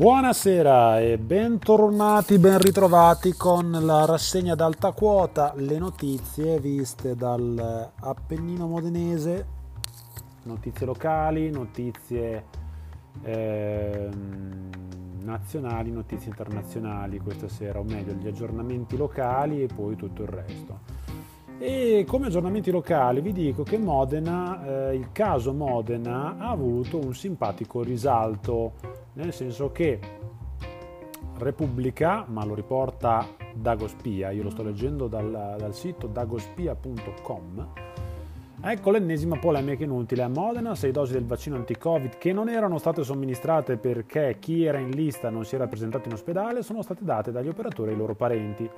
Buonasera e bentornati, ben ritrovati con la rassegna d'alta quota, le notizie viste dal Appennino modenese, notizie locali, notizie eh, nazionali, notizie internazionali questa sera, o meglio gli aggiornamenti locali e poi tutto il resto. E come aggiornamenti locali vi dico che Modena, eh, il caso Modena ha avuto un simpatico risalto, nel senso che Repubblica, ma lo riporta Dagospia, io lo sto leggendo dal, dal sito dagospia.com, Ecco l'ennesima polemica inutile. A Modena, sei dosi del vaccino anti-Covid che non erano state somministrate perché chi era in lista non si era presentato in ospedale sono state date dagli operatori ai loro parenti.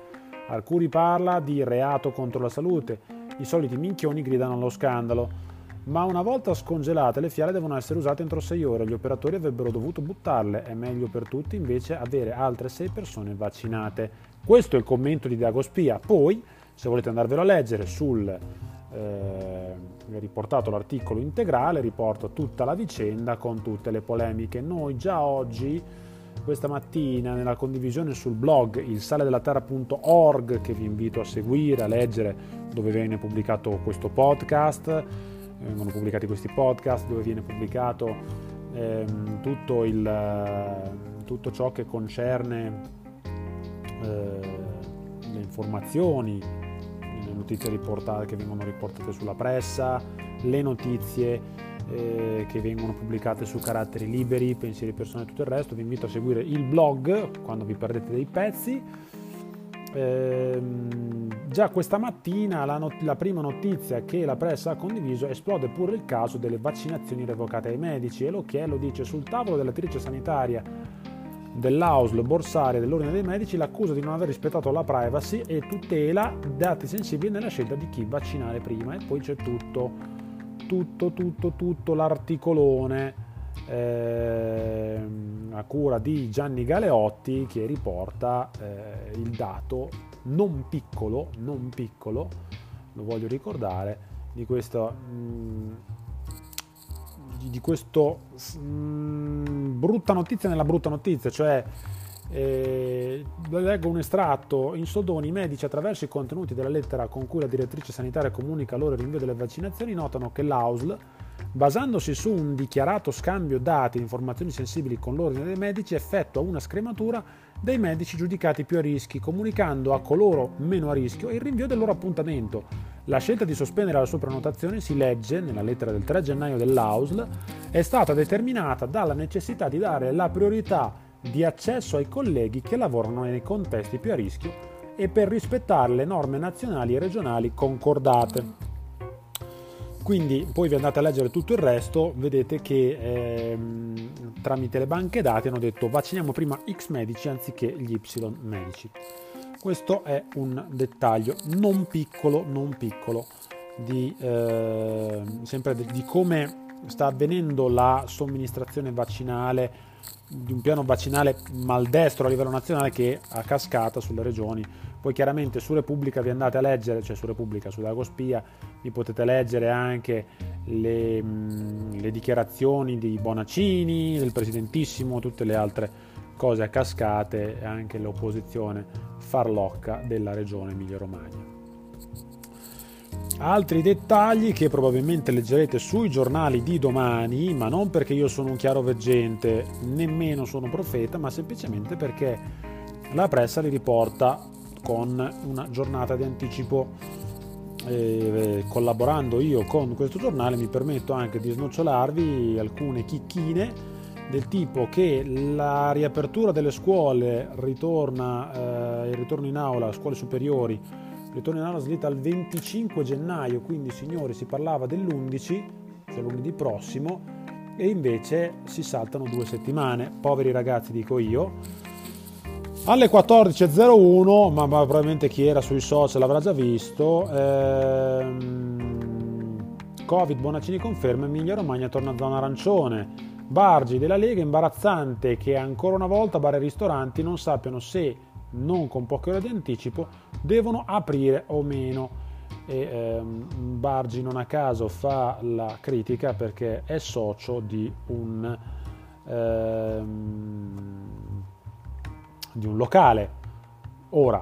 Arcuri parla di reato contro la salute, i soliti minchioni gridano allo scandalo. Ma una volta scongelate le fiale devono essere usate entro 6 ore, gli operatori avrebbero dovuto buttarle, è meglio per tutti invece avere altre 6 persone vaccinate. Questo è il commento di Dago Spia. Poi, se volete andarvelo a leggere sul eh, riportato l'articolo integrale, riporto tutta la vicenda con tutte le polemiche. Noi già oggi questa mattina nella condivisione sul blog il sale della terra.org che vi invito a seguire, a leggere dove viene pubblicato questo podcast, vengono pubblicati questi podcast, dove viene pubblicato ehm, tutto, il, tutto, ciò che concerne eh, le informazioni, le notizie riportate, che vengono riportate sulla pressa, le notizie eh, che vengono pubblicate su caratteri liberi, pensieri personali e tutto il resto. Vi invito a seguire il blog quando vi perdete dei pezzi. Eh, già questa mattina la, not- la, prima notizia che la pressa ha condiviso esplode pure il caso delle vaccinazioni revocate ai medici. E lo che è lo dice sul tavolo dell'attrice sanitaria dell'AUSL Borsaria dell'Ordine dei Medici l'accusa di non aver rispettato la privacy e tutela dati sensibili nella scelta di chi vaccinare prima. E poi c'è tutto tutto, tutto, tutto l'articolone eh, a cura di Gianni Galeotti che riporta eh, il dato non piccolo, non piccolo, lo voglio ricordare, di questo, mh, mm, di questo mh, mm, brutta notizia nella brutta notizia, cioè eh, leggo un estratto. In soldoni i medici, attraverso i contenuti della lettera con cui la direttrice sanitaria comunica loro il rinvio delle vaccinazioni, notano che l'AUSL, basandosi su un dichiarato scambio dati e informazioni sensibili con l'ordine dei medici, effettua una scrematura dei medici giudicati più a rischi, comunicando a coloro meno a rischio il rinvio del loro appuntamento. La scelta di sospendere la sua prenotazione, si legge nella lettera del 3 gennaio dell'AUSL, è stata determinata dalla necessità di dare la priorità di accesso ai colleghi che lavorano nei contesti più a rischio e per rispettare le norme nazionali e regionali concordate. Quindi poi vi andate a leggere tutto il resto, vedete che ehm, tramite le banche dati hanno detto vacciniamo prima X medici anziché gli Y medici. Questo è un dettaglio non piccolo, non piccolo, di, eh, sempre di come sta avvenendo la somministrazione vaccinale di un piano vaccinale maldestro a livello nazionale che a cascata sulle regioni. Poi chiaramente su Repubblica vi andate a leggere, cioè su Repubblica, su Dagospia, vi potete leggere anche le, le dichiarazioni di Bonaccini, del Presidentissimo, tutte le altre cose a cascate e anche l'opposizione farlocca della regione Emilia-Romagna. Altri dettagli che probabilmente leggerete sui giornali di domani, ma non perché io sono un chiaro veggente, nemmeno sono profeta, ma semplicemente perché la pressa li riporta con una giornata di anticipo. Eh, collaborando io con questo giornale mi permetto anche di snocciolarvi alcune chicchine del tipo che la riapertura delle scuole ritorna, eh, il ritorno in aula scuole superiori ritornerà la slitta al 25 gennaio, quindi signori si parlava dell'11, cioè lunedì prossimo, e invece si saltano due settimane. Poveri ragazzi, dico io. Alle 14.01, ma, ma probabilmente chi era sui social l'avrà già visto, ehm, Covid, Bonaccini conferma, Emilia Romagna torna a zona arancione. Bargi della Lega, imbarazzante che ancora una volta bar e ristoranti non sappiano se non con poche ore di anticipo, devono aprire o meno. E ehm, Bargi non a caso fa la critica perché è socio di un ehm, di un locale. Ora,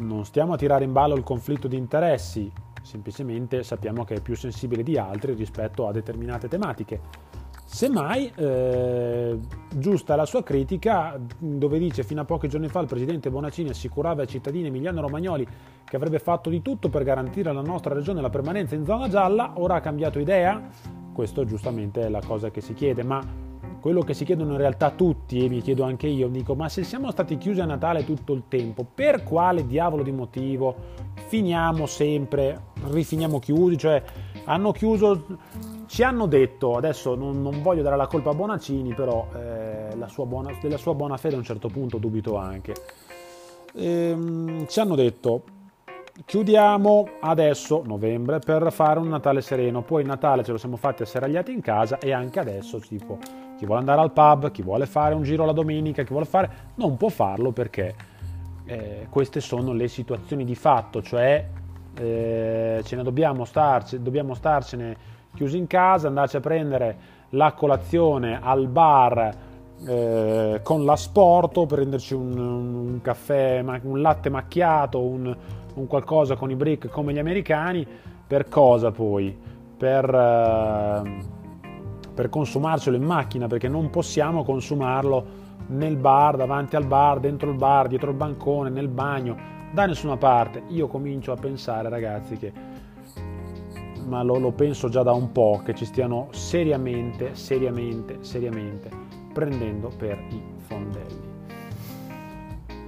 non stiamo a tirare in ballo il conflitto di interessi, semplicemente sappiamo che è più sensibile di altri rispetto a determinate tematiche. Semmai, eh, giusta la sua critica, dove dice fino a pochi giorni fa il presidente Bonaccini assicurava ai cittadini emiliano-romagnoli che avrebbe fatto di tutto per garantire alla nostra regione la permanenza in zona gialla, ora ha cambiato idea? Questo giustamente è la cosa che si chiede, ma quello che si chiedono in realtà tutti, e mi chiedo anche io, dico, ma se siamo stati chiusi a Natale tutto il tempo, per quale diavolo di motivo finiamo sempre, rifiniamo chiusi? Cioè, hanno chiuso, ci hanno detto, adesso non, non voglio dare la colpa a Bonaccini, però eh, sua buona, della sua buona fede a un certo punto dubito anche. Ehm, ci hanno detto, chiudiamo adesso novembre per fare un Natale sereno poi Natale ce lo siamo fatti asserragliati in casa e anche adesso tipo chi vuole andare al pub chi vuole fare un giro la domenica chi vuole fare non può farlo perché eh, queste sono le situazioni di fatto cioè eh, ce ne dobbiamo, starci, dobbiamo starcene chiusi in casa andarci a prendere la colazione al bar eh, con l'asporto, prenderci un, un, caffè, un latte macchiato, un, un qualcosa con i brick come gli americani, per cosa poi? Per, eh, per consumarcelo in macchina, perché non possiamo consumarlo nel bar, davanti al bar, dentro il bar, dietro il bancone, nel bagno, da nessuna parte. Io comincio a pensare, ragazzi, che ma lo, lo penso già da un po', che ci stiano seriamente, seriamente, seriamente prendendo per i fondelli.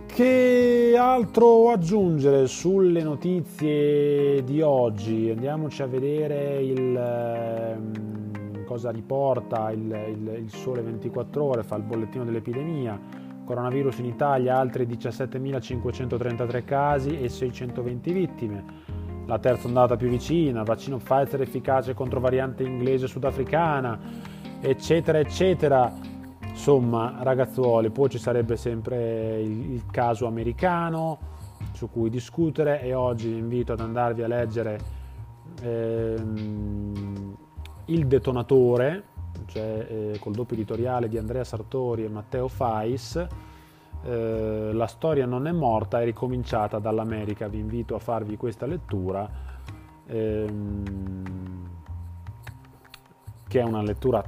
Che altro aggiungere sulle notizie di oggi? Andiamoci a vedere il, eh, cosa riporta il, il, il, Sole 24 ore, fa il bollettino dell'epidemia. Coronavirus in Italia, altri 17.533 casi e 620 vittime. La terza ondata più vicina, vaccino Pfizer efficace contro variante inglese sudafricana, eccetera, eccetera Insomma, ragazzuoli, poi ci sarebbe sempre il, il caso americano su cui discutere e oggi vi invito ad andarvi a leggere ehm, Il detonatore, cioè eh, col doppio editoriale di Andrea Sartori e Matteo Fais. Eh, la storia non è morta, è ricominciata dall'America. Vi invito a farvi questa lettura, ehm, che è una lettura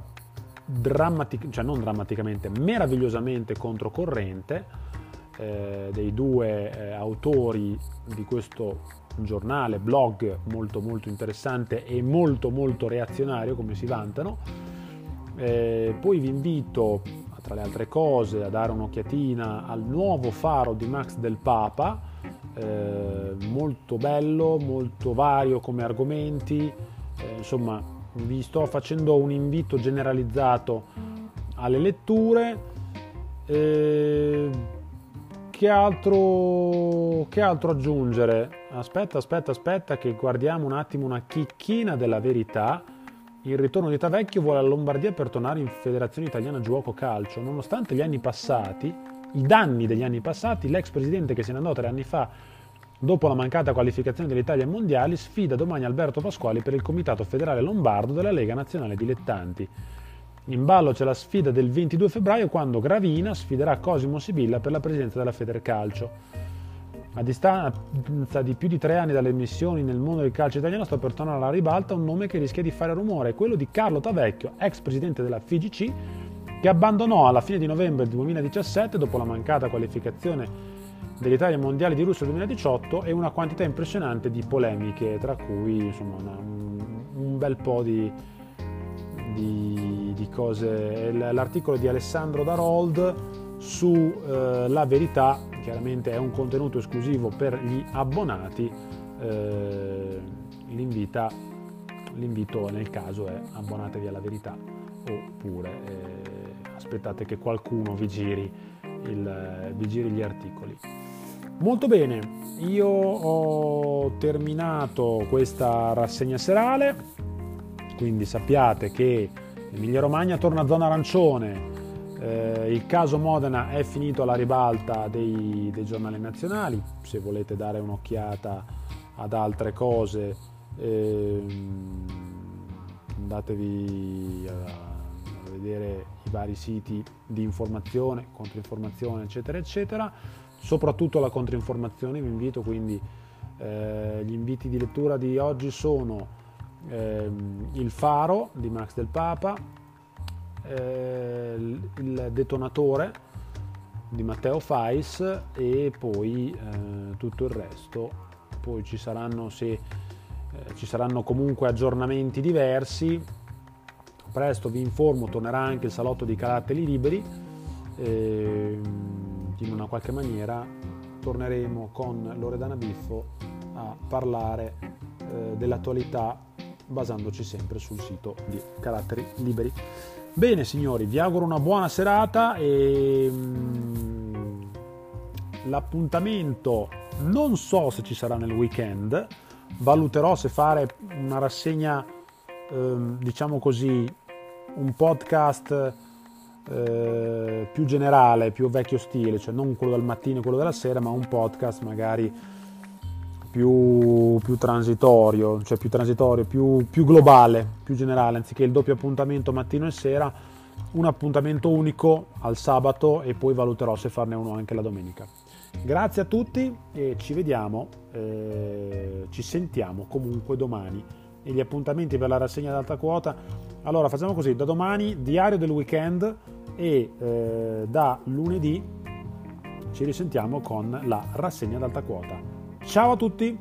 drammatic- cioè non drammaticamente, meravigliosamente controcorrente eh, dei due eh, autori di questo giornale, blog molto molto interessante e molto molto reazionario come si vantano. Eh, poi vi invito, tra le altre cose, a dare un'occhiatina al nuovo faro di Max del Papa, eh, molto bello, molto vario come argomenti, eh, insomma vi sto facendo un invito generalizzato alle letture. Eh, che, altro, che altro aggiungere? Aspetta, aspetta, aspetta che guardiamo un attimo una chicchina della verità. Il ritorno di Tavecchio vuole la Lombardia per tornare in Federazione Italiana Giuoco Calcio. Nonostante gli anni passati, i danni degli anni passati, l'ex presidente che se ne andò tre anni fa Dopo la mancata qualificazione dell'Italia ai mondiali, sfida domani Alberto Pasquali per il Comitato Federale Lombardo della Lega Nazionale Dilettanti. In ballo c'è la sfida del 22 febbraio quando Gravina sfiderà Cosimo Sibilla per la presidenza della Federcalcio. A distanza di più di tre anni dalle missioni nel mondo del calcio italiano sta per tornare alla ribalta un nome che rischia di fare rumore, quello di Carlo Tavecchio, ex presidente della FIGC, che abbandonò alla fine di novembre 2017 dopo la mancata qualificazione dell'Italia mondiale di Russia 2018 e una quantità impressionante di polemiche, tra cui insomma, una, un, bel po' di, di, di, cose. L'articolo di Alessandro Darold su eh, Verità, chiaramente è un contenuto esclusivo per gli abbonati, eh, l'invita, l'invito nel caso è abbonatevi alla Verità oppure eh, aspettate che qualcuno vi giri, il, vi giri gli articoli. Molto bene, io ho terminato questa rassegna serale, quindi sappiate che Emilia Romagna torna a zona arancione, eh, il caso Modena è finito alla ribalta dei, dei, giornali nazionali, se volete dare un'occhiata ad altre cose eh, andatevi a vedere i vari siti di informazione, controinformazione, eccetera, eccetera. Soprattutto la controinformazione vi invito quindi eh, gli inviti di lettura di oggi sono ehm, Il Faro di Max del Papa, eh, Il Detonatore di Matteo Fais e poi eh, tutto il resto. Poi ci saranno, se, eh, ci saranno comunque aggiornamenti diversi. Presto vi informo, tornerà anche il salotto di caratteri liberi. Ehm, in una qualche maniera torneremo con Loredana Biffo a parlare eh, dell'attualità basandoci sempre sul sito di Caratteri Liberi. Bene signori, vi auguro una buona serata e mm, l'appuntamento non so se ci sarà nel weekend, valuterò se fare una rassegna, ehm, diciamo così, un podcast eh, più generale, più vecchio stile, cioè non quello del mattino e quello della sera, ma un podcast magari più, più transitorio, cioè più transitorio, più, più globale, più generale, anziché il doppio appuntamento mattino e sera, un appuntamento unico al sabato e poi valuterò se farne uno anche la domenica. Grazie a tutti e ci vediamo, eh, ci sentiamo comunque domani. E gli appuntamenti per la rassegna ad alta quota. Allora facciamo così, da domani diario del weekend e eh, da lunedì ci risentiamo con la rassegna ad alta quota. Ciao a tutti!